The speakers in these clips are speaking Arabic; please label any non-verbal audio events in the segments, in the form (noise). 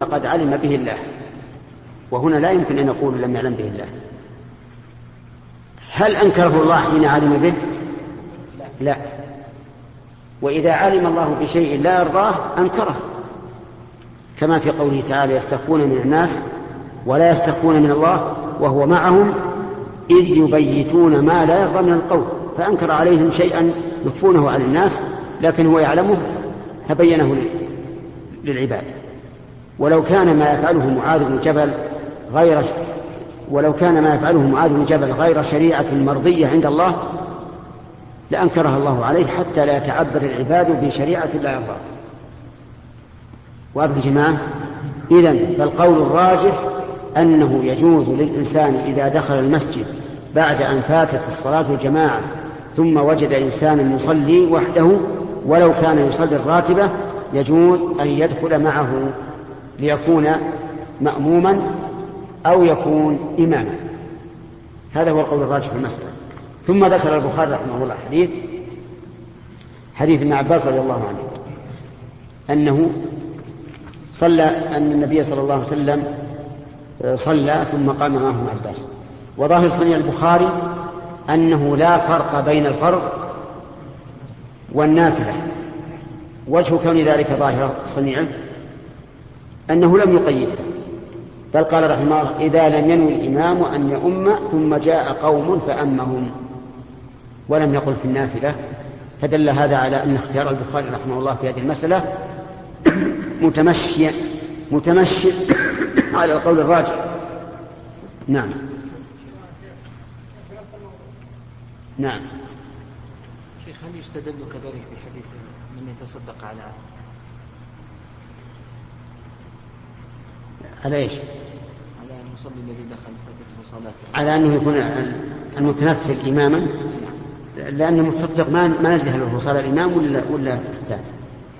قد علم به الله. وهنا لا يمكن أن نقول لم يعلم به الله. هل أنكره الله حين علم به؟ لا. وإذا علم الله بشيء لا يرضاه أنكره. كما في قوله تعالى يستخفون من الناس ولا يستخفون من الله وهو معهم إذ يبيتون ما لا يرضى من القول. فأنكر عليهم شيئا يخفونه عن الناس لكن هو يعلمه فبينه للعباد. ولو كان ما يفعله معاذ بن جبل غير ولو كان ما يفعله معاذ بن جبل غير شريعة مرضية عند الله لأنكرها الله عليه حتى لا يتعبد العباد بشريعة لا يرضى. واضح جماعة؟ إذا فالقول الراجح أنه يجوز للإنسان إذا دخل المسجد بعد أن فاتت الصلاة الجماعة ثم وجد إنسانا يصلي وحده ولو كان يصلي الراتبة يجوز أن يدخل معه. ليكون مأموما أو يكون إماما. هذا هو القول الراجح في المسألة. ثم ذكر البخاري رحمه الله حديث حديث ابن عباس رضي الله عنه أنه صلى أن النبي صلى الله عليه وسلم صلى ثم قام معه ابن عباس. وظاهر صنيع البخاري أنه لا فرق بين الفرض والنافلة. وجه كون ذلك ظاهر صنيعة. أنه لم يقيدها بل قال رحمه الله إذا لم ينوي الإمام أن يؤم ثم جاء قوم فأمهم. ولم يقل في النافلة. فدل هذا على أن اختيار البخاري رحمه الله في هذه المسألة (coughs) متمشي متمشي (coughs) على القول الراجع نعم. نعم. شيخ هل يستدل كذلك بحديث من يتصدق على على إيش؟ على المصلي الذي دخل فاتته صلاته. على أنه يكون المتنفل إماما؟ لأن المتصدق ما ما ندري هل هو صلاه الإمام ولا ولا الثاني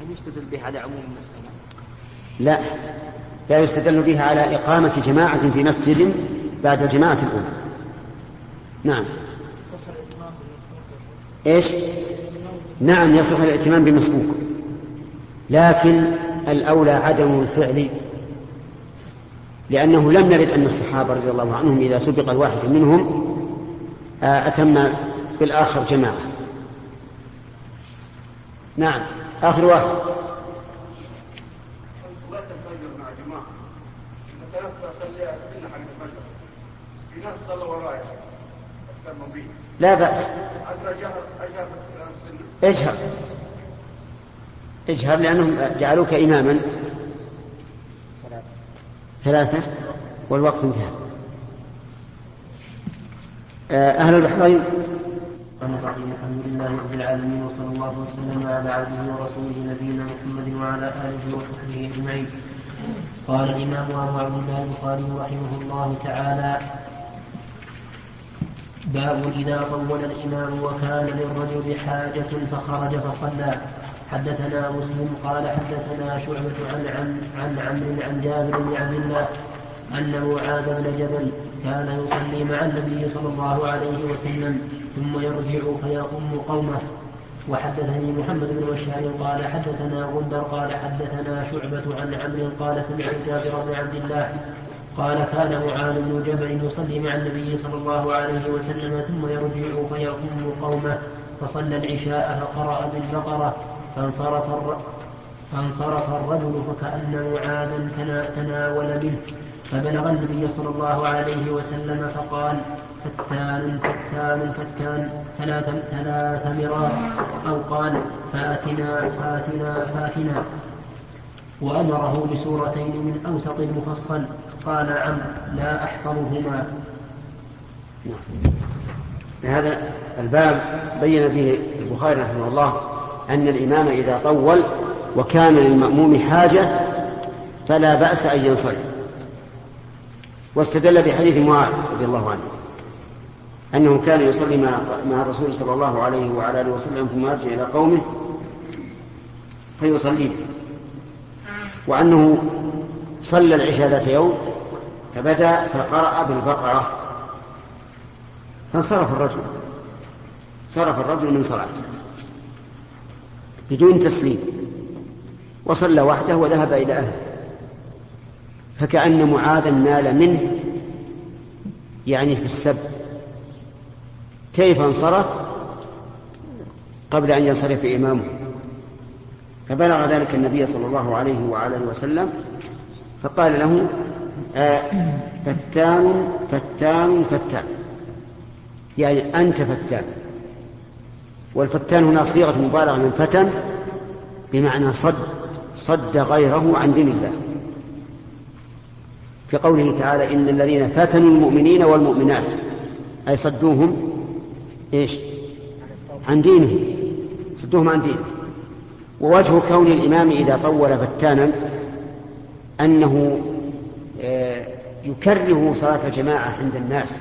هل يستدل به على عموم المسألة؟ لا. لا يستدل بها على إقامة جماعة في مسجد بعد الجماعة الأولى. نعم. إيش؟ نعم يصلح الائتمام بمسبوق لكن الأولى عدم الفعل لأنه لم يرد أن الصحابة رضي الله عنهم إذا سبق الواحد منهم آه، أتم بالآخر جماعة. نعم آخر واحد. لا بأس. اجهر. اجهر لأنهم جعلوك إماما. ثلاثة والوقت انتهى. آه، أهل البحرين. الحمد لله رب العالمين وصلى الله وسلم على عبده ورسوله نبينا محمد وعلى آله وصحبه أجمعين. قال الإمام أبو عبد الله البخاري رحمه الله تعالى باب إذا طول الإمام وكان للرجل حاجة فخرج فصلى. حدثنا مسلم قال حدثنا شعبة عن عن عن عمرو عن جابر بن عبد الله أن معاذ بن جبل كان يصلي مع النبي صلى الله عليه وسلم ثم يرجع فيقوم قومه. وحدثني محمد بن بشار قال حدثنا غندر قال حدثنا شعبة عن عمرو قال سمعت جابر بن عبد الله قال كان معاذ بن جبل يصلي مع النبي صلى الله عليه وسلم ثم يرجع فيقوم قومه. فصلى العشاء فقرأ بالبقرة فانصرف فانصرف الرجل فكأن معاذا تناول منه. فبلغ النبي صلى الله عليه وسلم فقال فتان فتان فتان ثلاث ثلاث مرار. أو قال فاتنا فاتنا فاتنا. وأمره بسورتين من أوسط المفصل. قال عم لا أحفظهما. هذا الباب بين فيه البخاري رحمه الله أن الإمام إذا طول وكان للمأموم حاجة فلا بأس أن ينصرف. واستدل بحديث معاذ رضي الله عنه أنه كان يصلي مع الرسول صلى الله عليه وعلى آله وسلم ثم يرجع إلى قومه فيصلي. وأنه صلى العشاء ذات يوم فبدأ فقرأ بالبقرة. فانصرف الرجل. صرف الرجل من صلاته. بدون تسليم. وصلى وحده وذهب إلى أهله. فكأن معاذا نال منه يعني في السب. كيف انصرف؟ قبل أن ينصرف إمامه. فبلغ ذلك النبي صلى الله عليه وعلى وسلم فقال له آه فتان فتان فتان. يعني أنت فتان. والفتان هنا صيغة مبالغة من فتن بمعنى صد صد غيره عن دين الله. في قوله تعالى إن الذين فتنوا المؤمنين والمؤمنات أي صدوهم إيش؟ عن دينهم صدوهم عن دينه ووجه كون الإمام إذا طول فتانا أنه آه، يكره صلاة الجماعة عند الناس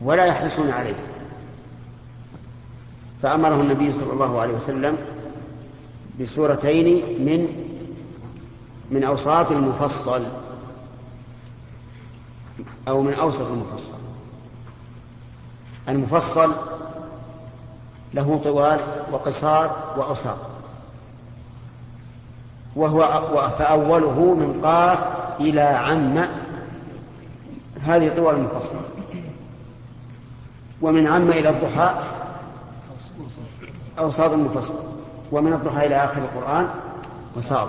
ولا يحرصون عليه. فأمره النبي صلى الله عليه وسلم بسورتين من من أوساط المفصل أو من أوسط المفصل. المفصل له طوال وقصار وأوساط. وهو فأوله من قاف إلى عم هذه طوال المفصل. ومن عم إلى الضحى أوساط المفصل ومن الضحى إلى آخر القرآن وساط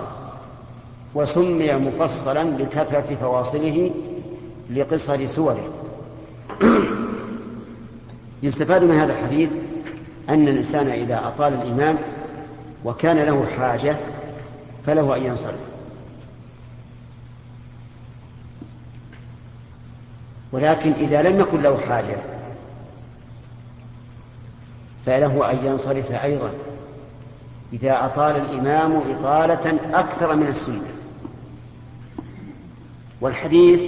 وسمي مفصلا لكثرة فواصله لقصر سوره. (clears throat) يستفاد من هذا الحديث أن الإنسان إذا أطال الإمام وكان له حاجة فله أن ينصرف. ولكن إذا لم يكن له حاجة فله أن ينصرف أيضا. إذا أطال الإمام إطالة أكثر من السنة. والحديث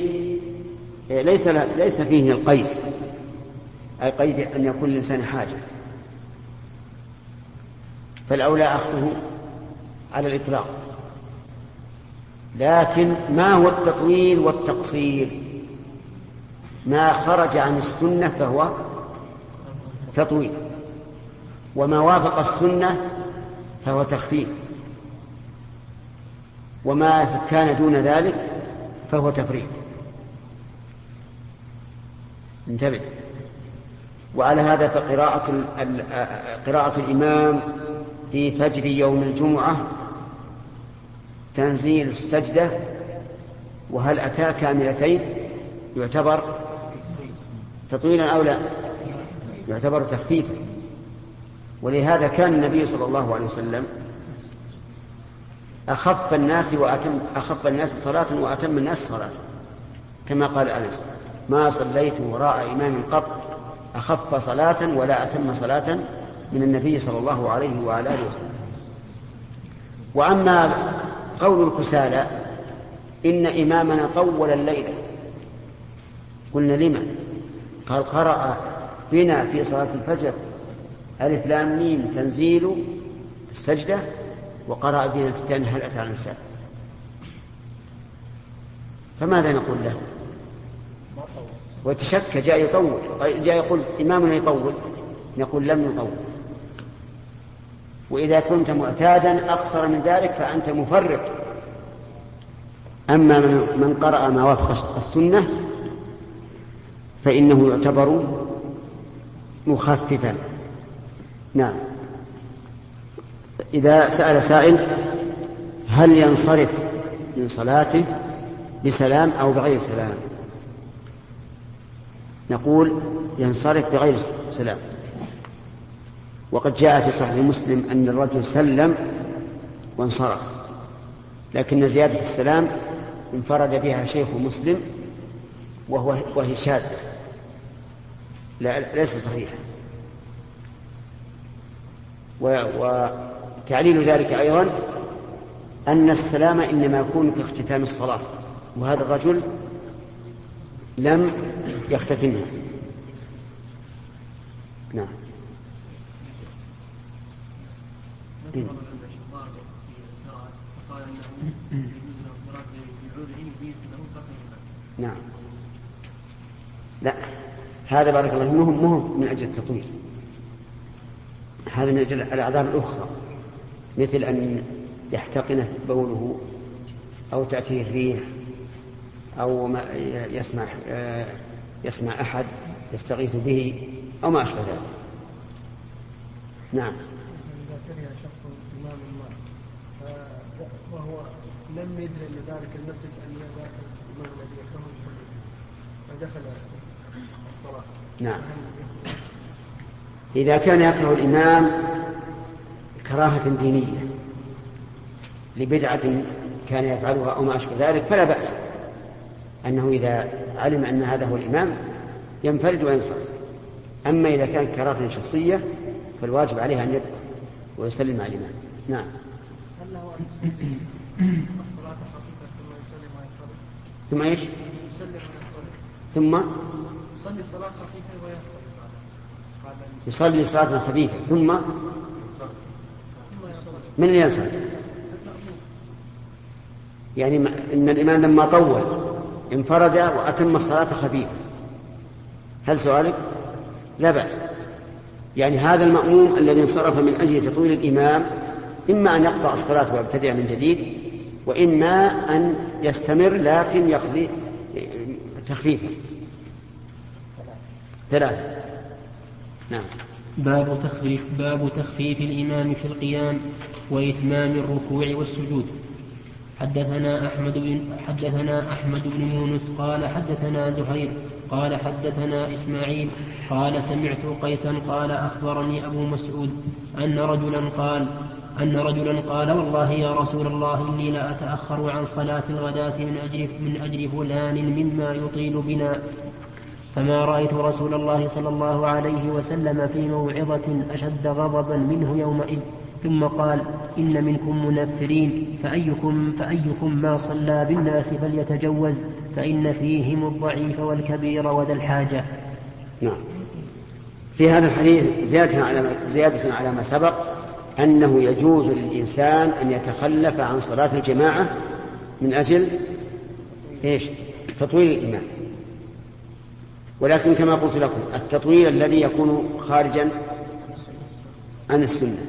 ليس ليس فيه القيد. أي قيد أن يكون الإنسان حاجة. فالأولى أخذه على الإطلاق. لكن ما هو التطويل والتقصير؟ ما خرج عن السنة فهو تطويل. وما وافق السنة فهو تخفيف. وما كان دون ذلك فهو تفريط. انتبه. وعلى هذا فقراءة قراءة الإمام في فجر يوم الجمعة تنزيل السجدة وهل أتى كاملتين يعتبر تطويلا أو لا؟ يعتبر تخفيفا. ولهذا كان النبي صلى الله عليه وسلم أخف الناس وأتم أخف الناس صلاة وأتم الناس صلاة. كما قال أنس ما صليت وراء إمام قط أخف صلاة ولا أتم صلاة من النبي صلى الله عليه وعلى آله وسلم. وأما قول الكسالى إن إمامنا طول الليلة قلنا لما؟ قال قرأ بنا في صلاة الفجر ألف لام ميم تنزيل السجدة وقرأ في الثاني هل أتى على الإنسان فماذا نقول له؟ وتشك جاء يطول. جاء يقول إمامنا يطول. نقول لم يطول وإذا كنت معتادا أقصر من ذلك فأنت مفرط. أما من قرأ ما وافق السنة فإنه يعتبر مخففا. نعم. إذا سأل سائل هل ينصرف من صلاته بسلام أو بغير سلام؟ نقول ينصرف بغير سلام. وقد جاء في صحيح مسلم أن الرجل سلم وانصرف لكن زيادة السلام انفرد بها شيخ مسلم وهو وهي شاذة. لا ليس صحيحا. وتعليل ذلك أيضا أن السلام إنما يكون في اختتام الصلاة وهذا الرجل لم يختتمها. نعم. نعم. لا هذا بارك الله مهم مهم من أجل التطويل. هذا من أجل الأعذار الأخرى مثل أن يحتقنه بوله أو تأتيه الريح أو ما يسمع يسمع أحد يستغيث به أو ما أشبه ذلك. نعم. إذا كره شخص إمام الله وهو لم يدري أن ذلك المسجد أن ذاك الإمام الذي يكرهه فدخل الصلاة. نعم. إذا كان يكره الإمام كراهة دينية لبدعة كان يفعلها أو ما أشبه ذلك فلا بأس أنه إذا علم أن هذا هو الإمام ينفرد وينصرف أما إذا كانت كراهة شخصية فالواجب عليه أن يبقى ويسلم على الإمام نعم هل له الصلاة ثم يسلم؟ ثم إيش؟ يسلم ثم يصلي صلاة خفيفة قال يصلي صلاة خفيفة. ثم من اللي ينصرف؟ يعني إن الإمام لما طول انفرد وأتم الصلاة خفيفة. هل سؤالك؟ لا بأس. يعني هذا المأموم الذي انصرف من أجل تطويل الإمام إما أن يقطع الصلاة ويبتدع من جديد وإما أن يستمر لكن يقضي تخفيفا ثلاثة. نعم. باب تخفيف باب تخفيف الإمام في القيام وإتمام الركوع والسجود. حدثنا أحمد بن حدثنا أحمد بن يونس قال حدثنا زهير قال حدثنا إسماعيل قال سمعت قيسا قال أخبرني أبو مسعود أن رجلا قال أن رجلا قال والله يا رسول الله إني لا أتأخر عن صلاة الغداة من أجل من أجل فلان مما يطيل بنا. فما رأيت رسول الله صلى الله عليه وسلم في موعظة أشد غضبا منه يومئذ. ثم قال إن منكم منفرين فأيكم فأيكم ما صلى بالناس فليتجوز فإن فيهم الضعيف والكبير وذا الحاجة. نعم. في هذا الحديث زيادة على زيادة على ما سبق أنه يجوز للإنسان أن يتخلف عن صلاة الجماعة من أجل إيش؟ تطويل الإمام ولكن كما قلت لكم التطويل الذي يكون خارجا عن السنة.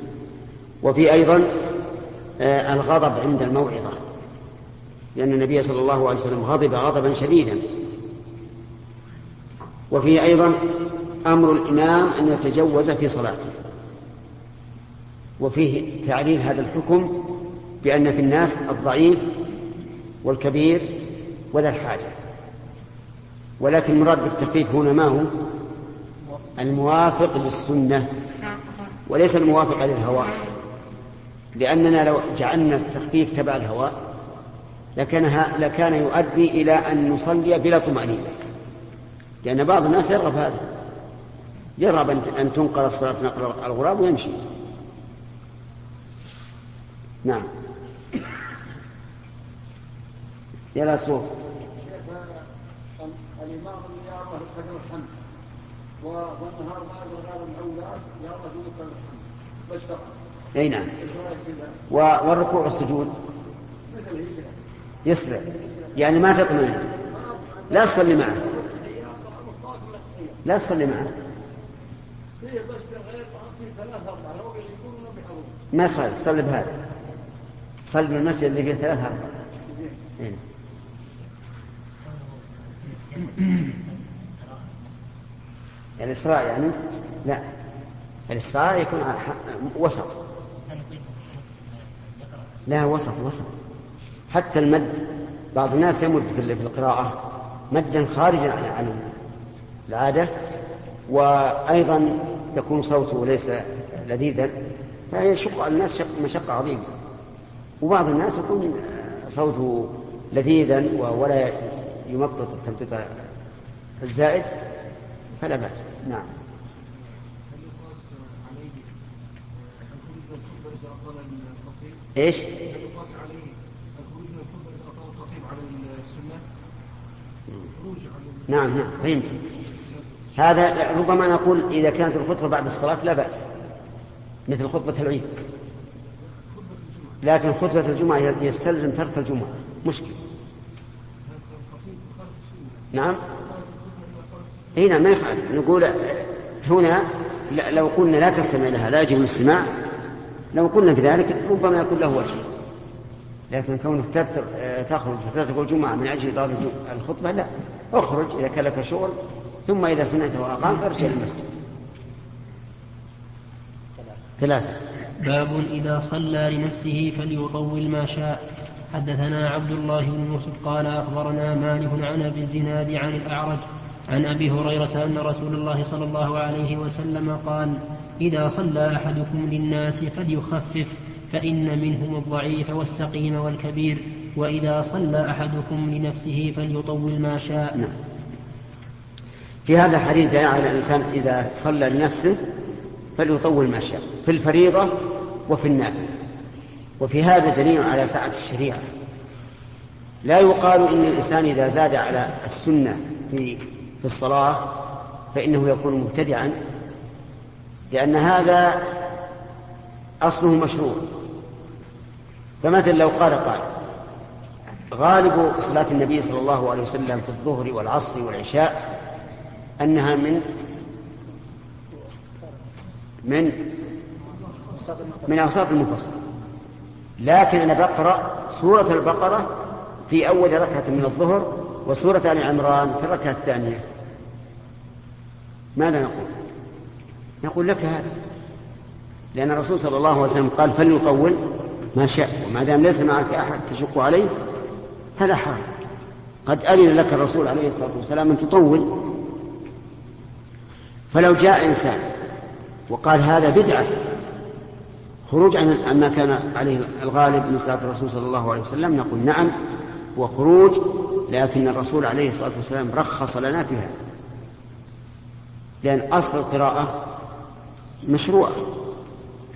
وفي أيضا آه، الغضب عند الموعظة. لأن النبي صلى الله عليه وسلم غضب غضبا شديدا. وفيه أيضا أمر الإمام أن يتجوز في صلاته. وفيه تعليل هذا الحكم بأن في الناس الضعيف والكبير وذا الحاجة. ولكن المراد بالتخفيف هنا ما هو؟ الموافق للسنة. وليس الموافق للهوى. لأننا لو جعلنا التخفيف تبع الهوى لكان لكان يؤدي إلى أن نصلي بلا طمأنينة. لأن بعض الناس يرغب هذا. يرغب أن تنقل الصلاة نقل الغراب ويمشي. نعم. يلا صوت يا الله الحمد. والنهار الأولاد يا الله الحمد. أي نعم. والركوع والسجود؟ يسرع. يعني ما تطمئن. لا تصلي معه. لا تصلي معه. ما يخالف. صلي بهذا. صلي بالمسجد اللي فيه ثلاث أربعة. (clears throat) الإسراء يعني؟ لا. الإسراء يكون على وسط. لا وسط وسط. حتى المد. بعض الناس يمد في ال- في القراءة مدا خارجا عن العادة وأيضا يكون صوته ليس لذيذا. فيشق على الناس شق مشقة عظيمة. وبعض الناس يكون صوته لذيذا ولا يمطط التمطيط الزائد فلا بأس. نعم؟ إيش؟ نعم نعم فهمت. هذا ربما نقول إذا كانت الخطبة بعد الصلاة لا بأس. مثل خطبة العيد. لكن خطبة الجمعة يستلزم ترك الجمعة. مشكلة. نعم؟ اي نعم ما يخالف. نقول هنا لو قلنا لا تستمع لها لا يجب الاستماع لو قلنا بذلك ربما يكون له وجه. لكن كونك تخرج وتترك الجمعة من أجل إطالة الخطبة لا. اخرج إذا كان لك شغل ثم إذا سمعته أقام فارجع للمسجد. ثلاثة. باب إذا صلى لنفسه فليطول ما شاء. حدثنا عبد الله بن يوسف قال أخبرنا مالك عن أبي الزناد عن الأعرج عن أبي هريرة أن رسول الله صلى الله عليه وسلم قال إذا صلى أحدكم للناس فليخفف فإن منهم الضعيف والسقيم والكبير وإذا صلى أحدكم لنفسه فليطول ما شاء. نعم. في هذا الحديث دليل على الإنسان إذا صلى لنفسه فليطول ما شاء في الفريضة وفي النافلة. وفي هذا دليل على سعة الشريعة. لا يقال إن الإنسان إذا زاد على السنة في في الصلاة فإنه يكون مبتدعا لأن هذا أصله مشروع. فمثلا لو قال قال غالب صلاة النبي صلى الله عليه وسلم في الظهر والعصر والعشاء أنها من من من أوساط المفصل. لكن أنا بقرأ سورة البقرة في أول ركعة من الظهر وسورة آل عمران في الركعة الثانية. ماذا نقول؟ نقول لك هذا. لأن الرسول صلى الله عليه وسلم قال فليطول ما شاء. وما دام ليس معك أحد تشق عليه هذا حرام قد أذن لك الرسول عليه الصلاة والسلام أن تطول. فلو جاء إنسان وقال هذا بدعة خروج عن عما كان عليه الغالب من صلاة الرسول صلى الله عليه وسلم نقول نعم هو خروج لكن الرسول عليه الصلاة والسلام رخص لنا فيها. لأن أصل القراءة مشروع.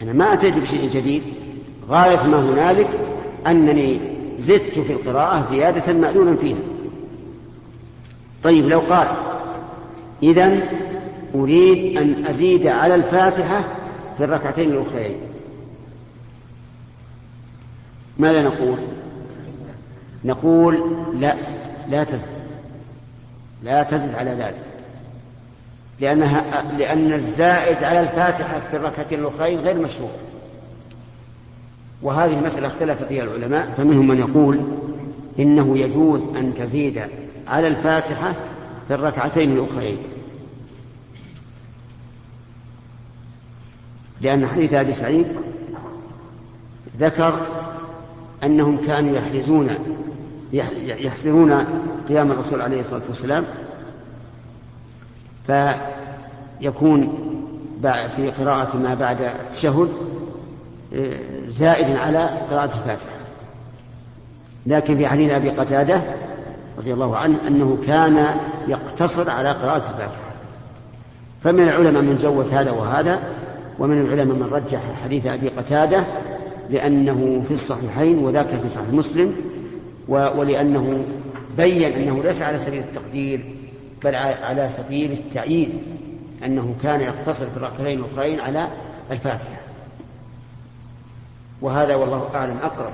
أنا ما أتيت بشيء جديد غاية ما هنالك أنني زدت في القراءة زيادة مأذونا فيها. طيب لو قال إذا أريد أن أزيد على الفاتحة في الركعتين الأخرين ماذا نقول؟ نقول لا لا تزد لا تزد على ذلك. لأنها لأن الزائد على الفاتحة في الركعتين الأخرين غير مشروع. وهذه المسألة اختلف فيها العلماء فمنهم من يقول إنه يجوز أن تزيد على الفاتحة في الركعتين الأخرين. لأن حديث أبي سعيد ذكر أنهم كانوا يحرزون يحسرون قيام الرسول عليه الصلاة والسلام فيكون في قراءة ما بعد التشهد زائد على قراءة الفاتحة. لكن في حديث أبي قتادة رضي الله عنه أنه كان يقتصر على قراءة الفاتحة. فمن العلماء من جوز هذا وهذا ومن العلماء من رجح حديث أبي قتادة لأنه في الصحيحين وذاك في صحيح مسلم ولأنه بين أنه ليس على سبيل التقدير بل على سبيل التعيين أنه كان يقتصر في الركعتين الأخرين على الفاتحة. وهذا والله أعلم أقرب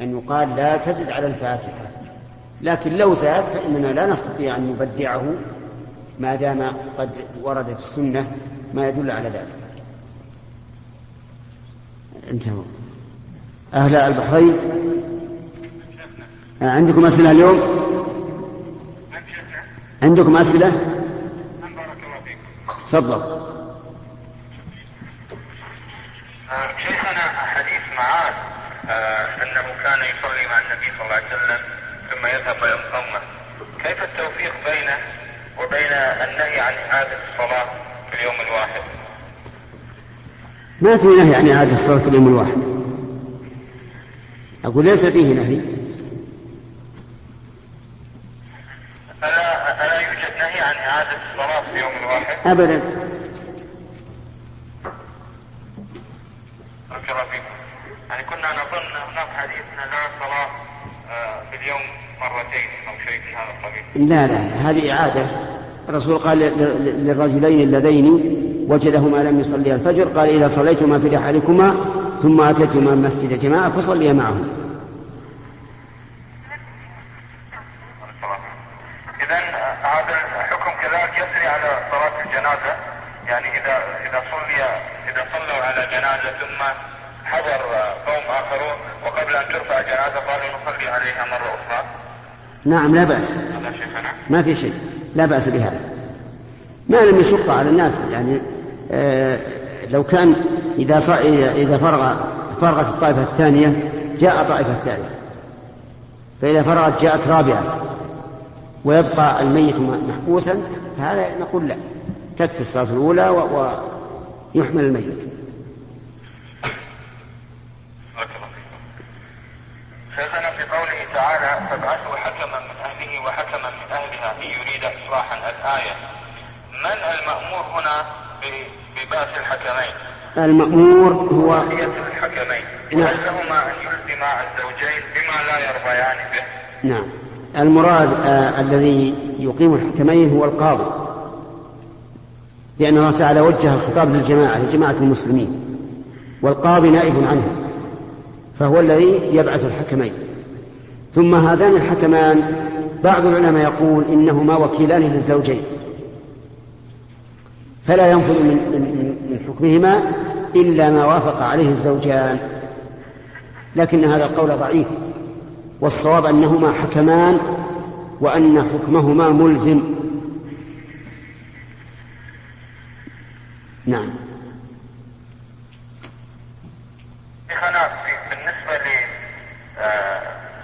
أن يقال لا تزد على الفاتحة. لكن لو زاد فإننا لا نستطيع أن نبدعه ما دام قد ورد في السنة ما يدل على ذلك. انتهوا أهل البحرين؟ عندكم أسئلة اليوم؟ عندكم أسئلة؟ تفضل. شيخنا حديث معاذ. آه، أنه كان يصلي مع النبي صلى الله عليه وسلم ثم يذهب قومه. كيف التوفيق بينه وبين النهي عن اعاده الصلاة في اليوم الواحد؟ ما في نهي عن إعادة الصلاة في اليوم الواحد. أقول ليس فيه نهي. الا ألا يوجد نهي عن إعادة الصلاة في اليوم الواحد أبدا. بارك فيكم. يعني كنا نظن هناك حديث أن لا صلاة آه، في اليوم مرتين أو شيء من هذا القبيل. لا لا هذه إعادة. الرسول قال للرجلين اللذين وجدهما لم يصليا الفجر قال إذا صليتما في رحالكما ثم أتيتما المسجد جماعة فصليا معهم. اذا هذا الحكم كذلك يسري على صلاة الجنازة. يعني إذا إذا صلي إذا صلوا على جنازة ثم حضر قوم وآخرون وقبل أن ترفع جنازة قالوا نصلي عليها مرة أخرى. نعم لا بأس. ما في شيء. لا بأس بهذا. ما لم يشق على الناس يعني آه لو كان إذا إذا فرغ فرغت الطائفة الثانية جاء طائفة الثالثة فإذا فرغت جاءت رابعة. ويبقى الميت محبوسا فهذا نقول لا. تكفي الصلاة الأولى ويحمل الميت بارك الله فيكم. شيخنا في قوله تعالى فابعثوا حكما من أهله وحكما من أهلها إن يريد إصلاحا الآية من المأمور هنا ب- ببعث الحكمين؟ المأمور هو الحكمين. نعم. لهما أن يلزما الزوجين بما لا يرضيان به؟ نعم. المراد آه الذي يقيم الحكمين هو القاضي. لأن الله تعالى وجه الخطاب للجماعة لجماعة المسلمين. والقاضي نائب عنه. فهو الذي يبعث الحكمين. ثم هذان الحكمان بعض العلماء يقول إنهما وكيلان للزوجين. فلا ينفذ من, من, من حكمهما إلا ما وافق عليه الزوجان لكن هذا القول ضعيف والصواب أنهما حكمان وأن حكمهما ملزم نعم شيخنا بالنسبة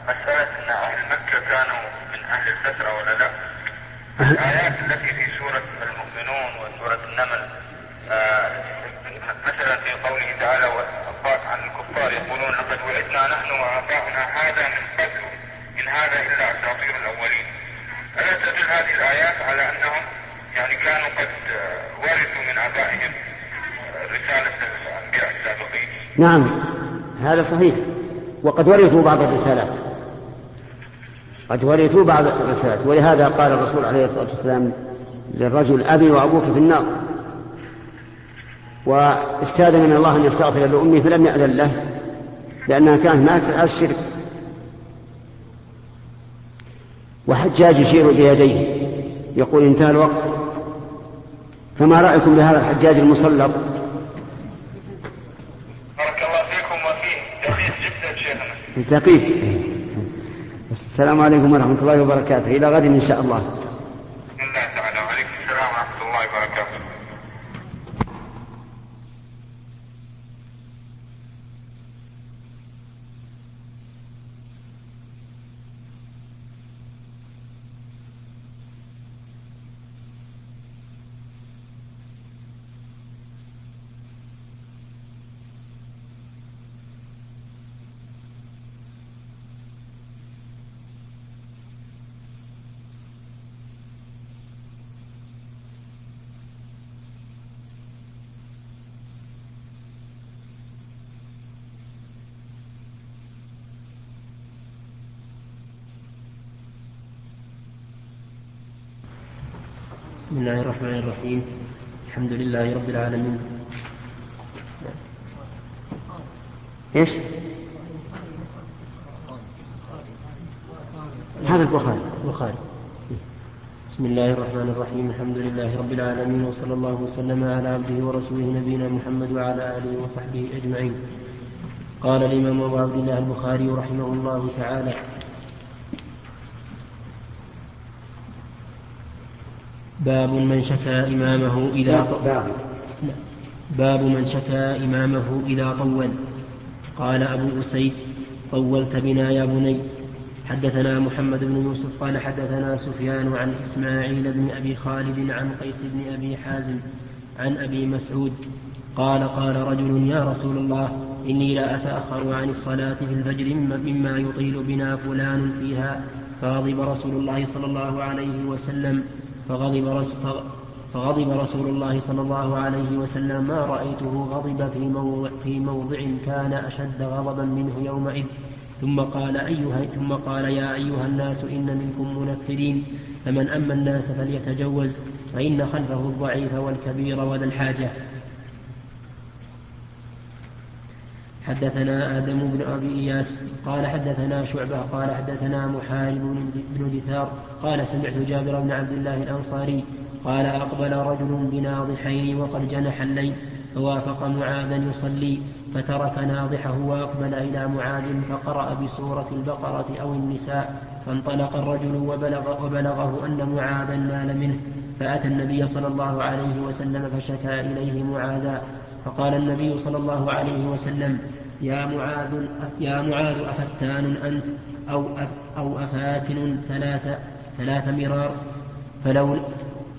لمسألة أن أهل مكة كانوا من أهل الفترة ولا لا؟ الآيات التي في سورة المؤمنون وسورة النمل آه، مثلا في قوله تعالى وقال عن الكفار يقولون لقد وعدنا نحن وآباؤنا هذا من قبل إن هذا إلا أساطير الأولين. ألا تدل هذه الآيات على أنهم يعني كانوا قد ورثوا من آبائهم آه، رسالة الأنبياء السابقين؟ نعم هذا صحيح. وقد ورثوا بعض الرسالات. قد ورثوا بعض الرسالات ولهذا قال الرسول عليه الصلاة والسلام للرجل أبي وأبوك في النار. واستاذن من الله أن يستغفر لأمه فلم يأذن له لأنها كانت ماتت على الشرك. وحجاج يشير بيديه يقول انتهى الوقت. فما رأيكم بهذا الحجاج المسلط بارك الله فيكم وفيه. دقيق جدا شيخنا. دقيق. السلام عليكم ورحمة الله وبركاته. إلى غد إن شاء الله. بسم الله الرحمن الرحيم. الحمد لله رب العالمين. إيش؟ هذا البخاري. البخاري. بسم الله الرحمن الرحيم. الحمد لله رب العالمين وصلى الله وسلم على عبده ورسوله نبينا محمد وعلى آله وصحبه أجمعين. قال الإمام أبو عبد الله البخاري رحمه الله تعالى باب من شكا إمامه إذا باب. باب من شكا إمامه إذا طول. قال أبو أسيد طولت بنا يا بني. حدثنا محمد بن يوسف قال حدثنا سفيان عن إسماعيل بن أبي خالد عن قيس بن أبي حازم عن أبي مسعود. قال قال رجل يا رسول الله إني لا أتأخر عن الصلاة في الفجر مما يطيل بنا فلان فيها. فغضب رسول الله صلى الله عليه وسلم. فغضب رسول فغضب رسول الله صلى الله عليه وسلم ما رأيته غضب في موضع, في موضع كان أشد غضبا منه يومئذ. ثم قال أيها ثم قال يا أيها الناس إن منكم منفرين فمن أما الناس فليتجوز فإن خلفه الضعيف والكبير وذا الحاجة. حدثنا آدم بن أبي إياس قال حدثنا شعبة قال حدثنا محارب بن دثار قال سمعت جابر بن عبد الله الأنصاري قال أقبل رجل بنا ضحين وقد جنح الليل فوافق معاذا يصلي فترك ناضحه وأقبل إلى معاذ فقرأ بسورة البقرة أو النساء فانطلق الرجل وبلغ وبلغه أن معاذا نال منه فأتى النبي صلى الله عليه وسلم فشكا إليه معاذا فقال النبي صلى الله عليه وسلم يا معاذ يا معاذ أفتان أنت أو أو أفاتن ثلاث ثلاث مرار. فلو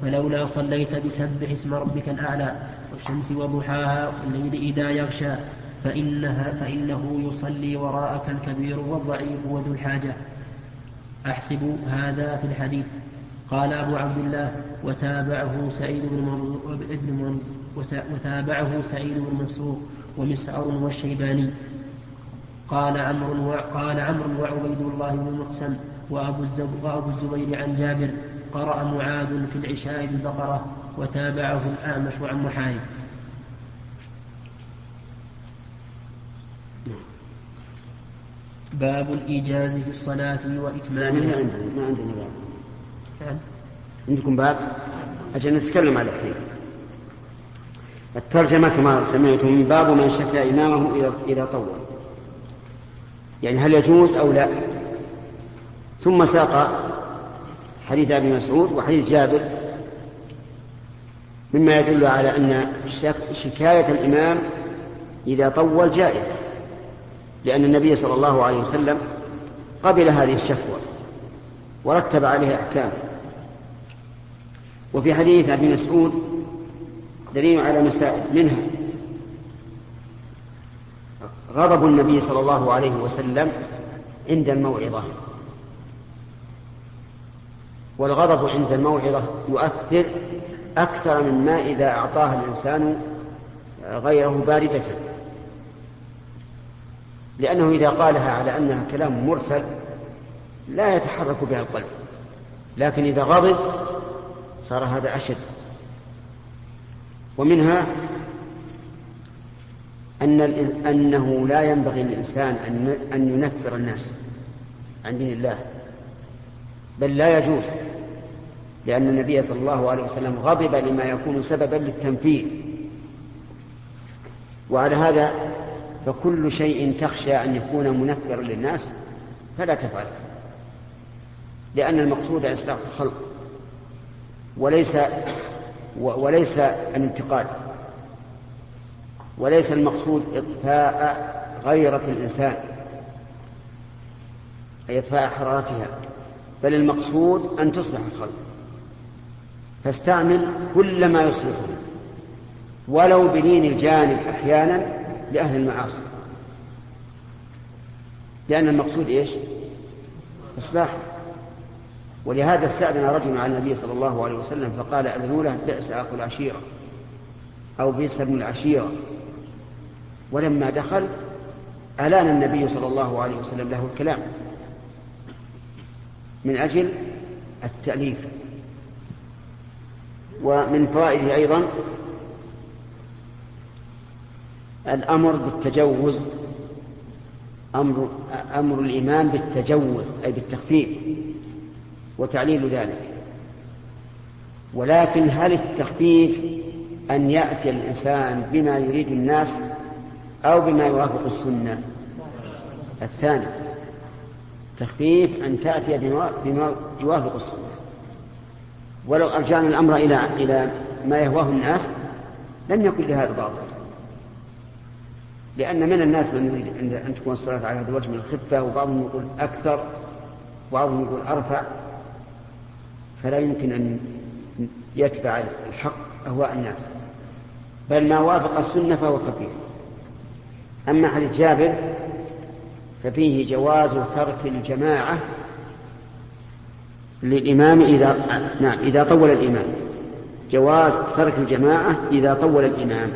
فلولا صليت بسبح اسم ربك الأعلى والشمس وضحاها والليل إذا يغشى فإنها فإنه يصلي وراءك الكبير والضعيف وذو الحاجة. أحسب هذا في الحديث. قال أبو عبد الله وتابعه سعيد بن وتابعه سعيد بن منصور. ومسعر والشيباني قال عمرو قال عمرو وعبيد الله بن مقسم وأبو, وأبو الزبير عن جابر قرأ معاذ في العشاء بالبقرة وتابعه الأعمش عن محارب باب الإيجاز في الصلاة وإكمالها ما عندنا ما عندنا باب. نعم. عندكم باب؟ أجل نتكلم على الحين. الترجمة كما سمعتم باب من شكى إمامه إذا طول. يعني هل يجوز أو لا؟ ثم ساق حديث أبي مسعود وحديث جابر مما يدل على أن شكاية الإمام إذا طول جائزة لأن النبي صلى الله عليه وسلم قبل هذه الشكوى ورتب عليها أحكام. وفي حديث أبي مسعود دليل على مسائل منها. غضب النبي صلى الله عليه وسلم عند الموعظة. والغضب عند الموعظة يؤثر أكثر مما إذا أعطاها الإنسان غيره باردة. لأنه إذا قالها على أنها كلام مرسل لا يتحرك بها القلب. لكن إذا غضب صار هذا أشد. ومنها أن أنه لا ينبغي للإنسان أن ينفر الناس عن دين الله بل لا يجوز لأن النبي صلى الله عليه وسلم غضب لما يكون سببا للتنفير. وعلى هذا فكل شيء تخشى أن يكون منفرا للناس فلا تفعل لأن المقصود إصلاح الخلق وليس وليس الانتقاد. وليس المقصود إطفاء غيرة الإنسان أي إطفاء حرارتها بل المقصود أن تصلح الخلق. فاستعمل كل ما يصلحه ولو بلين الجانب أحيانا لأهل المعاصي. لأن المقصود إيش؟ إصلاح ولهذا استأذن رجل على النبي صلى الله عليه وسلم فقال أذنوا له بئس أخو العشيرة أو بئس ابن العشيرة. ولما دخل ألان النبي صلى الله عليه وسلم له الكلام من أجل التأليف ومن فوائده أيضا الأمر بالتجوز أمر أمر الإمام بالتجوز أي بالتخفيف. وتعليل ذلك. ولكن هل التخفيف أن يأتي الإنسان بما يريد الناس أو بما يوافق السنة؟ الثاني تخفيف أن تأتي بما يوافق السنة. ولو أرجعنا الأمر إلى إلى ما يهواه الناس لم يكن لهذا ضابط. لأن من الناس من يريد أن تكون الصلاة على هذا الوجه من الخفة وبعضهم يقول أكثر وبعضهم يقول أرفع. فلا يمكن أن يتبع الحق أهواء الناس. بل ما وافق السنة فهو خفيف أما حديث جابر ففيه جواز ترك الجماعة للإمام إذا نعم إذا طول الإمام. جواز ترك الجماعة إذا طول الإمام.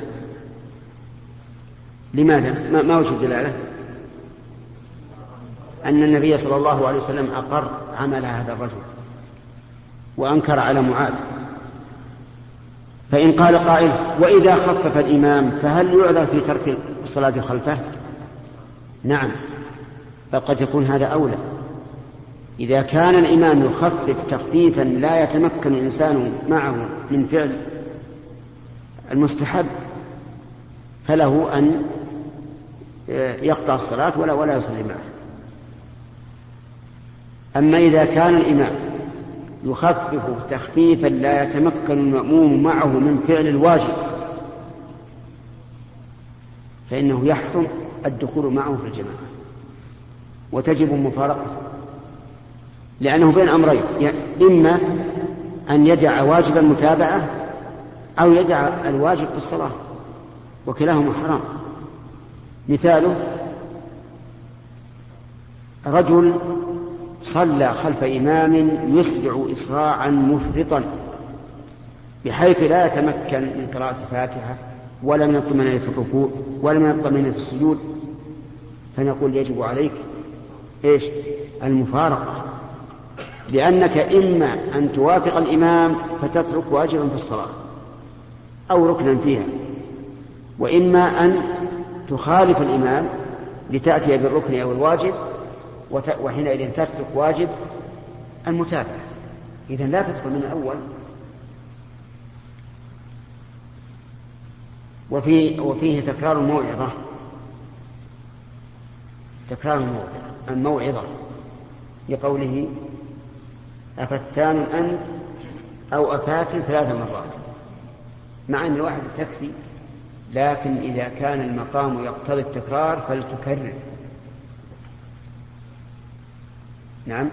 لماذا؟ ما, ما وجه الدلالة؟ أن النبي صلى الله عليه وسلم أقر عمل هذا الرجل. وأنكر على معاذ. فإن قال قائل وإذا خفف الإمام فهل يعذر في ترك الصلاة خلفه؟ نعم بل قد يكون هذا أولى. إذا كان الإمام يخفف تخفيفا لا يتمكن الإنسان معه من فعل المستحب فله أن يقطع الصلاة ولا ولا يصلي معه. أما إذا كان الإمام يخفف تخفيفا لا يتمكن المأموم معه من فعل الواجب فإنه يحرم الدخول معه في الجماعة وتجب مفارقته لأنه بين أمرين إما أن يدع واجب المتابعة أو يدع الواجب في الصلاة وكلاهما حرام. مثاله رجل صلى خلف إمام يسرع إسراعا مفرطا بحيث لا يتمكن من قراءة الفاتحة ولا من الطمأنينة في الركوع ولا من الطمأنينة في السجود فنقول يجب عليك إيش؟ المفارقة لأنك إما أن توافق الإمام فتترك واجبا في الصلاة أو ركنا فيها وإما أن تخالف الإمام لتأتي بالركن أو الواجب وحينئذ تترك واجب المتابعة. إذا لا تدخل من الأول. وفي وفيه تكرار الموعظة تكرار الموعظة الموعظة لقوله أفتان أنت أو أفات ثلاث مرات. مع أن الواحد تكفي لكن إذا كان المقام يقتضي التكرار فلتكرر. نعم.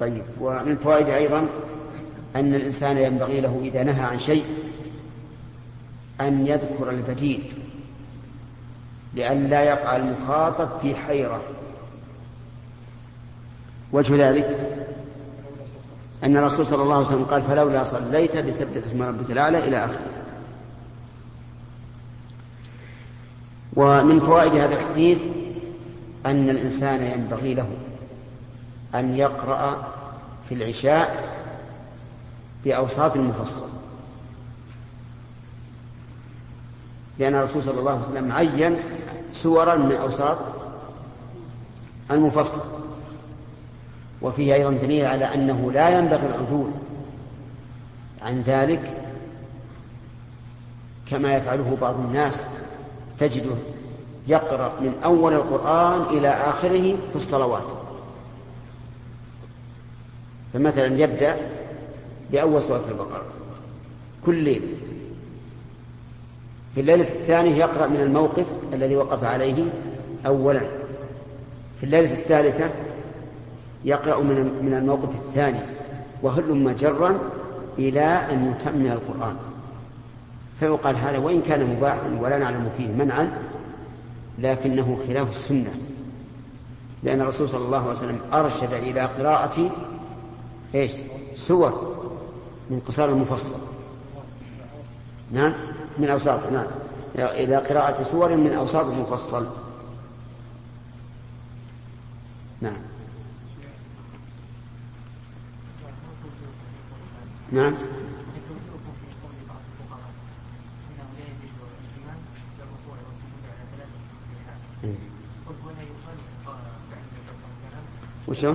طيب ومن فوائد أيضا أن الإنسان ينبغي له إذا نهى عن شيء أن يذكر البديل لئلا يقع المخاطب في حيرة. وجه ذلك أن الرسول صلى الله عليه وسلم قال فلولا صليت بسبح اسم ربك الأعلى إلى آخره. ومن فوائد هذا الحديث أن الإنسان ينبغي له أن يقرأ في العشاء بأوساط المفصل. لأن الرسول صلى الله عليه وسلم عين سورا من أوساط المفصل. وفيه أيضا دليل على أنه لا ينبغي العدول عن ذلك كما يفعله بعض الناس. تجده يقرأ من أول القرآن إلى آخره في الصلوات. فمثلا يبدأ بأول سورة البقرة. كل ليلة. في الليلة الثانية يقرأ من الموقف الذي وقف عليه أولا. في الليلة الثالثة يقرأ من الموقف الثاني. وهل جرا إلى أن يتمم القرآن. فيقال هذا وإن كان مباحا ولا نعلم فيه منعا لكنه خلاف السنة. لأن الرسول صلى الله عليه وسلم أرشد إلى قراءة إيش؟ سور. من قصار المفصل. نعم؟ من أوساط نعم. إلى قراءة سور من أوساط المفصل. نعم. نعم. وشو؟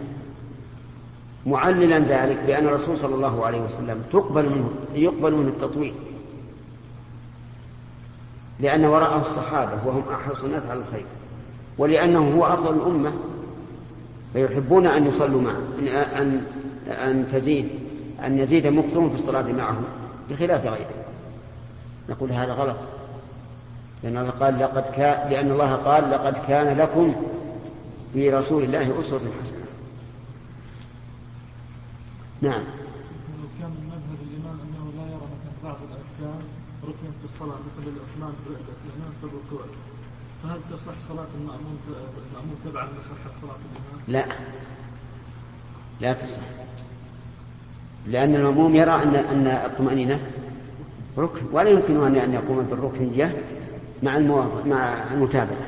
معللا ذلك بأن الرسول صلى الله عليه وسلم تقبل منه يقبل منه التطويل. لأن وراءه الصحابة وهم أحرص الناس على الخير. ولأنه هو أفضل الأمة فيحبون أن يصلوا معه أن أن تزيد أن يزيد مكثرهم في الصلاة معه بخلاف غيره. نقول هذا غلط. لأن الله قال لقد كان لأن الله قال لقد كان لكم في رسول الله أسوة حسنة. نعم. كان مذهب الإمام أنه لا يرى مثلا بعض الأركان ركن في الصلاة مثل الإتمام الإمام في الركوع فهل تصح صلاة المأمون المأمون تبعا لصحة صلاة الإمام؟ لا. لا تصح. لأن المأموم يرى أن أن الطمأنينة ركن ولا يمكن أن يقوم بالركن جه مع مع المتابعة.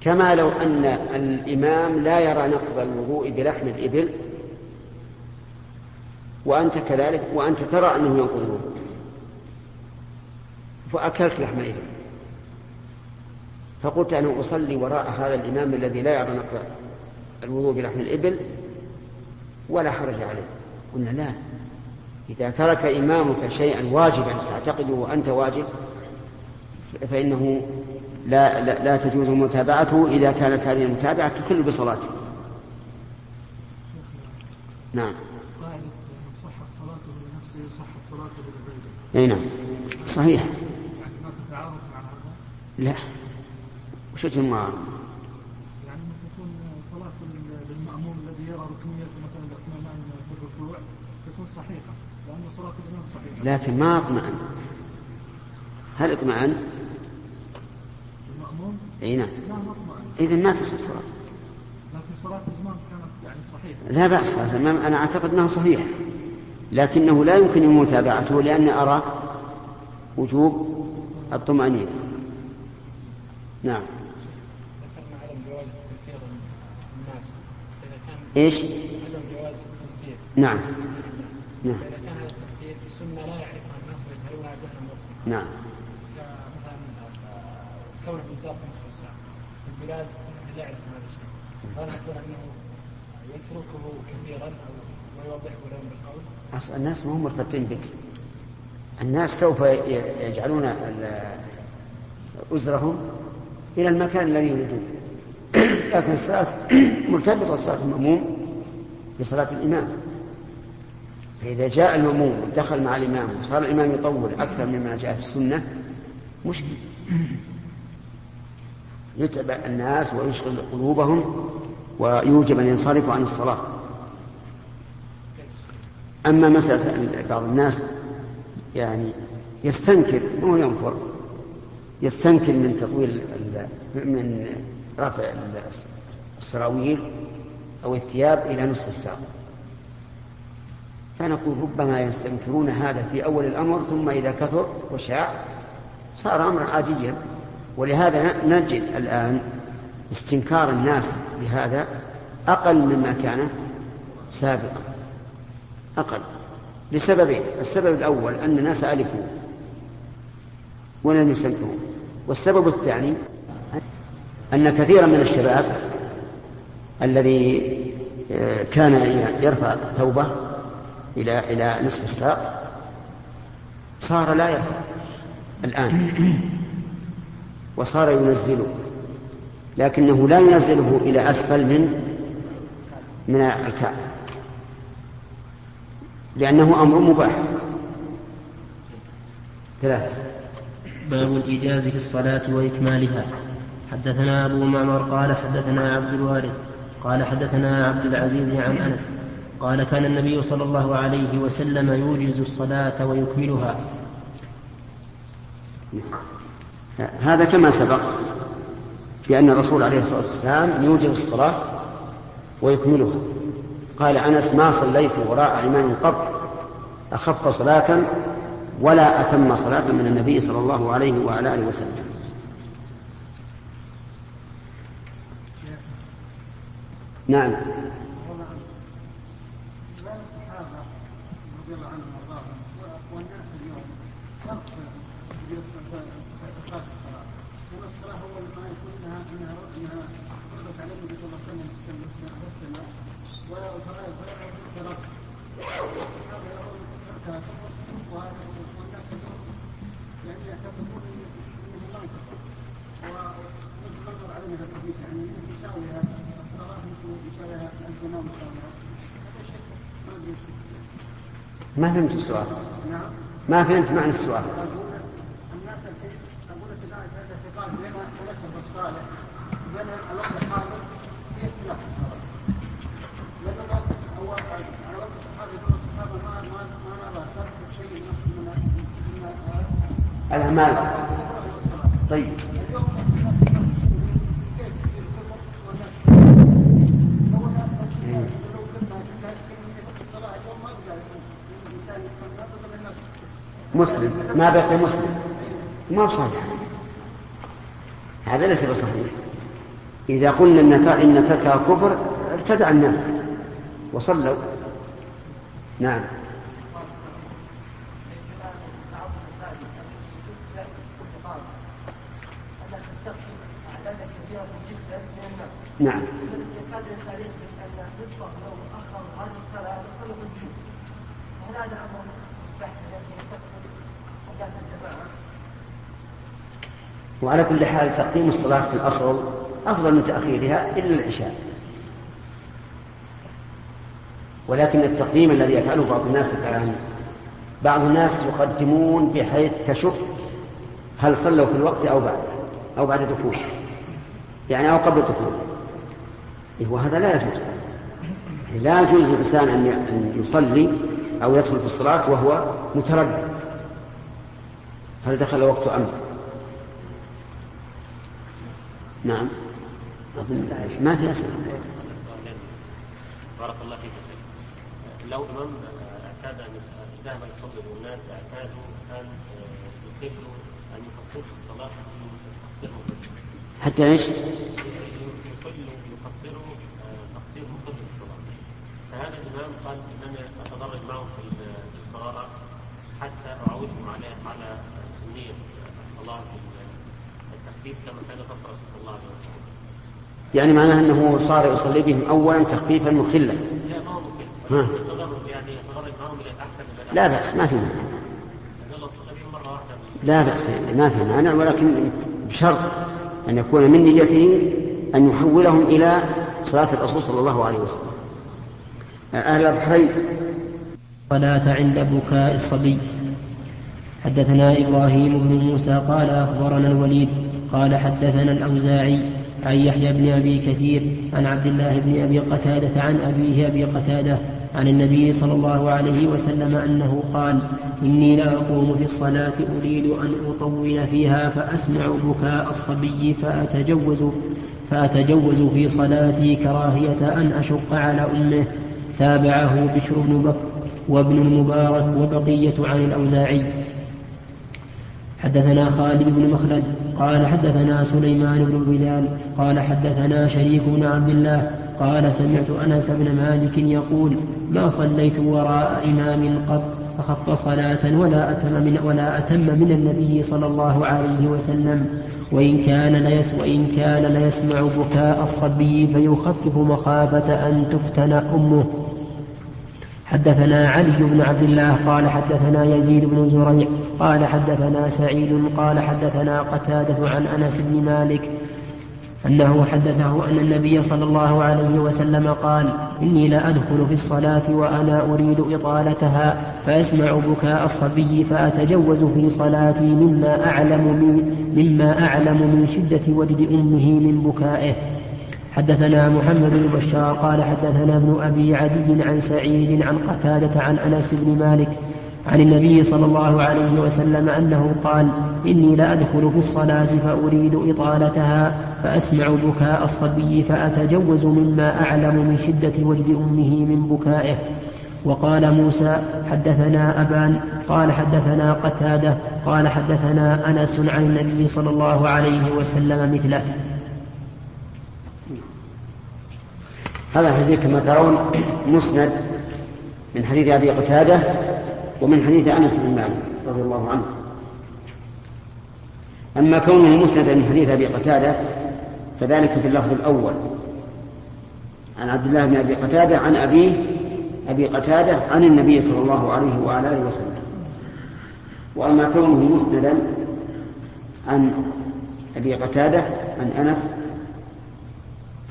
كما لو أن الإمام لا يرى نقض الوضوء بلحم الإبل وأنت كذلك وأنت ترى أنه ينقض الوضوء فأكلت لحم الإبل فقلت أنا أصلي وراء هذا الإمام الذي لا يرى نقض الوضوء بلحم الإبل ولا حرج عليه. قلنا لا. إذا ترك إمامك شيئا واجبا تعتقده وأنت واجب فإنه لا, لا, لا تجوز متابعته. إذا كانت هذه المتابعة تخل بصلاته. نعم قاعدة من صحت صلاته لنفسه صحت صلاته أي نعم. صحيح. ما تتعارض مع هذا لا. وش وجه المعارضة يعني تكون صلاة للمأموم الذي يرى ركنية مثلا الاطمئنان في الركوع تكون صحيحة لأن صلاة الإمام صحيحة. لكن ما اطمأن هل اطمأن؟ المأموم؟ أي نعم. لا ما أطمئن. إذا ما تصح الصلاة. لكن صلاة الإمام كانت يعني صحيحة. لا بأس صلاة الإمام أنا أعتقد أنها صحيحة. لكنه لا يمكن متابعته لأني أرى وجوب الطمأنينة. نعم. التكفير نعم. نعم. نعم. كمثلا كون الإنسان في البلاد لا يعرفون هذا الشيء هل نقول أنه يتركه كثيرا أو ويوضحه لهم بالقول؟ أصل الناس ما هم مرتبطين بك. الناس سوف يجعلون أزرهم إلى المكان الذي يريدون. (clears throat) لكن الصلاة (clears throat) مرتبطة صلاة المأموم بصلاة الإمام. فإذا جاء المأموم ودخل مع الإمام وصار الإمام يطول أكثر مما جاء في السنة مشكل يتبع الناس ويشغل قلوبهم ويوجب أن ينصرفوا عن الصلاة. أما مسألة بعض الناس يعني يستنكر مو ينفر يستنكر من تطويل من رفع ال- السراويل أو الثياب إلى نصف الساق. فنقول ربما يستنكرون هذا في أول الأمر ثم إذا كثر وشاع صار أمرا عاديا. ولهذا نجد الآن استنكار الناس بهذا أقل مما كان سابقا. أقل. لسببين. السبب الأول أن الناس ألفوا ولم يستنكروا والسبب الثاني أن كثيرا من الشباب الذي آه، كان يرفع ثوبه إلى إلى نصف الساق صار لا يرفع الآن. وصار ينزله لكنه لا ينزله إلى أسفل من من الكعب لأنه أمر مباح. ثلاثة. باب الإيجاز في الصلاة وإكمالها. حدثنا أبو معمر قال حدثنا عبد الوارث قال حدثنا عبد العزيز عن أنس قال كان النبي صلى الله عليه وسلم يوجز الصلاة ويكملها. هذا كما سبق بأن الرسول عليه الصلاة والسلام يوجب الصلاة ويكملها. قال أنس ما صليت وراء إمام قط أخف صلاة ولا أتم صلاة من النبي صلى الله عليه وعلى آله وسلم. نعم كان الصحابة رضي الله عنهم وارضاهم والناس اليوم فرق في اتخاذ الصلاة لأن الصلاة أول ما يكون إنها إنها إنها فرضت على النبي صلى الله عليه وسلم في السنة ولا فلا فلا فرق الصحابة يرون تركها وهذا والناس اليوم يعني يعتقدون أنه ما يكفر ونظر عليه هذا الحديث يعني يساويها الصلاة مثل يساويها الزمان يساويها هذا شيء ما أدري ما فهمت السؤال. نعم. ما فهمت معنى السؤال أقول الناس الحين أقول لك الآن هذا خطاب بين النسب الصالح بين الوقت الحاضر في اختلاف الصلاة لأن الوقت هو على وقت الصحابة يقول الصحابة ما ما ما نرى ترك شيء من من من الأعمال من الصلاة طيب اليوم كيف يصير الكفر والناس هو لو كنا كنا الصلاة اليوم ما يقدر الإنسان يكون يفضل الناس مسلم ما بقي مسلم. ما هو صحيح؟ هذا ليس بصحيح. إذا قلنا إن تركها كفر ارتدع الناس. وصلوا. نعم. نعم يكاد الانسان يدرك ان نصفه لو اخر هذه الصلاه دخله في الجنه هل هذا الامر مستحسن ان يستقبل صلاه الجماعه؟ وعلى كل حال تقديم الصلاة في الأصل أفضل من تأخيرها إلا العشاء. ولكن التقديم الذي يفعله بعض الناس الآن بعض الناس يقدمون بحيث تشك هل صلوا في الوقت أو بعد أو بعد دخول يعني أو قبل الدخول. وهذا لا يجوز. لا يجوز للإنسان أن يصلي أو يدخل في الصلاة وهو متردد. هل دخل وقت أم نعم. أظن ما في أسئلة. بارك الله فيك لو إمام أعتاد أن ذهب يصلي والناس أعتادوا أن يقلوا أن يقصروا الصلاة حتى إيش؟ يقلوا يقصروا تقصير مقل في الصلاة. فهذا الإمام قال إنني أتدرج معهم في القراءة حتى أعودهم على على سنية الصلاة. يعني معناه أنه صار يصلي بهم أولا تخفيفا مخلا. لا ما هو ها. يعني يتدرج معهم الأحسن لا بأس ما في مانع. لا بأس ما في مانع ولكن بشرط أن يكون من نيته أن يحولهم إلى صلاة الرسول صلى الله عليه وسلم. أهل البحرين الصلاة عند بكاء الصبي. حدثنا إبراهيم بن موسى قال أخبرنا الوليد قال حدثنا الأوزاعي عن يحيى بن أبي كثير عن عبد الله بن أبي قتادة عن أبيه أبي قتادة عن النبي صلى الله عليه وسلم أنه قال إني لأقوم في الصلاة أريد أن أطول فيها فأسمع بكاء الصبي فأتجوز فأتجوز في صلاتي كراهية أن أشق على أمه. تابعه بشر بن بكر وابن المبارك وبقية عن الأوزاعي. حدثنا خالد بن مخلد قال حدثنا سليمان بن بلال قال حدثنا شريك بن عبد الله قال سمعت أنس بن مالك يقول ما صليت وراء إمام قط فخط صلاة ولا أتم من ولا أتم من النبي صلى الله عليه وسلم. وإن كان ليس وإن كان ليسمع بكاء الصبي فيخفف مخافة أن تفتن أمه. حدثنا علي بن عبد الله قال حدثنا يزيد بن زريع قال حدثنا سعيد قال حدثنا قتادة عن أنس بن مالك أنه حدثه أن النبي صلى الله عليه وسلم قال إني لا أدخل في الصلاة وأنا أريد إطالتها فأسمع بكاء الصبي فأتجوز في صلاتي مما أعلم من مما أعلم من شدة وجد أمه من بكائه. حدثنا محمد بن بشار قال حدثنا ابن أبي عدي عن سعيد عن قتادة عن أنس بن مالك عن النبي صلى الله عليه وسلم أنه قال إني لأدخل في الصلاة فأريد إطالتها فأسمع بكاء الصبي فأتجوز مما أعلم من شدة وجد أمه من بكائه. وقال موسى حدثنا أبان قال حدثنا قتادة قال حدثنا أنس عن النبي صلى الله عليه وسلم مثله. هذا الحديث كما ترون مسند من حديث أبي قتادة ومن حديث أنس بن مالك رضي الله عنه. أما كونه مسندا من حديث أبي قتادة فذلك في اللفظ الأول. عن عبد الله بن أبي قتادة عن أبيه أبي قتادة عن النبي صلى الله عليه وعلى آله وسلم. وأما كونه مسندا عن أبي قتادة عن أنس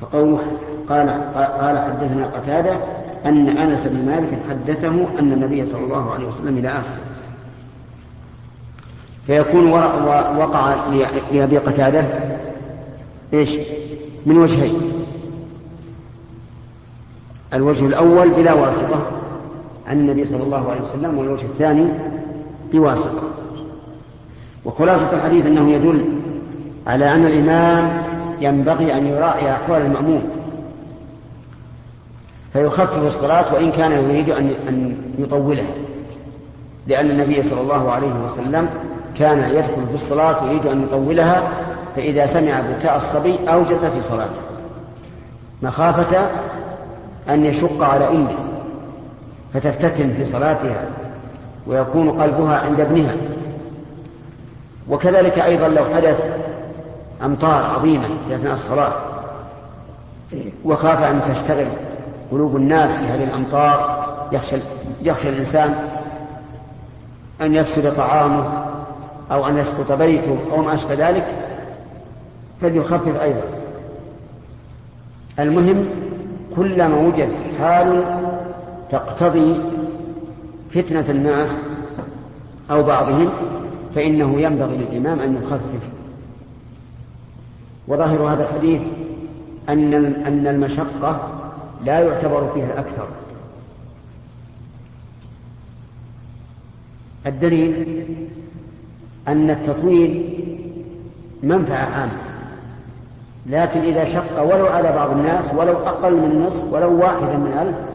فقوله قال قال حدثنا قتادة أن أنس بن مالك حدثه أن النبي صلى الله عليه وسلم إلى آخره فيكون وقع لأبي قتادة إيش؟ من وجهين. الوجه الأول بلا واسطة عن النبي صلى الله عليه وسلم والوجه الثاني بواسطة. وخلاصة الحديث أنه يدل على أن الإمام ينبغي أن يراعي أحوال المأموم. فيخفف الصلاة وإن كان يريد أن يطولها. لأن النبي صلى الله عليه وسلم كان يدخل في الصلاة يريد أن يطولها فإذا سمع بكاء الصبي أوجز في صلاته. مخافة أن يشق على أمه فتفتتن في صلاتها ويكون قلبها عند ابنها. وكذلك أيضا لو حدث أمطار عظيمة في أثناء الصلاة. وخاف أن تشتغل قلوب الناس في هذه الأمطار. يخشى, يخشى الإنسان أن يفسد طعامه أو أن يسقط بيته أو ما أشبه ذلك فليخفف أيضا. المهم كلما وجد حال تقتضي فتنة الناس أو بعضهم فإنه ينبغي للإمام أن يخفف وظاهر هذا الحديث أن أن المشقة لا يعتبر فيها الأكثر. الدليل أن التطويل منفعة عامة لكن إذا شق ولو على بعض الناس ولو أقل من نصف ولو واحدا من ألف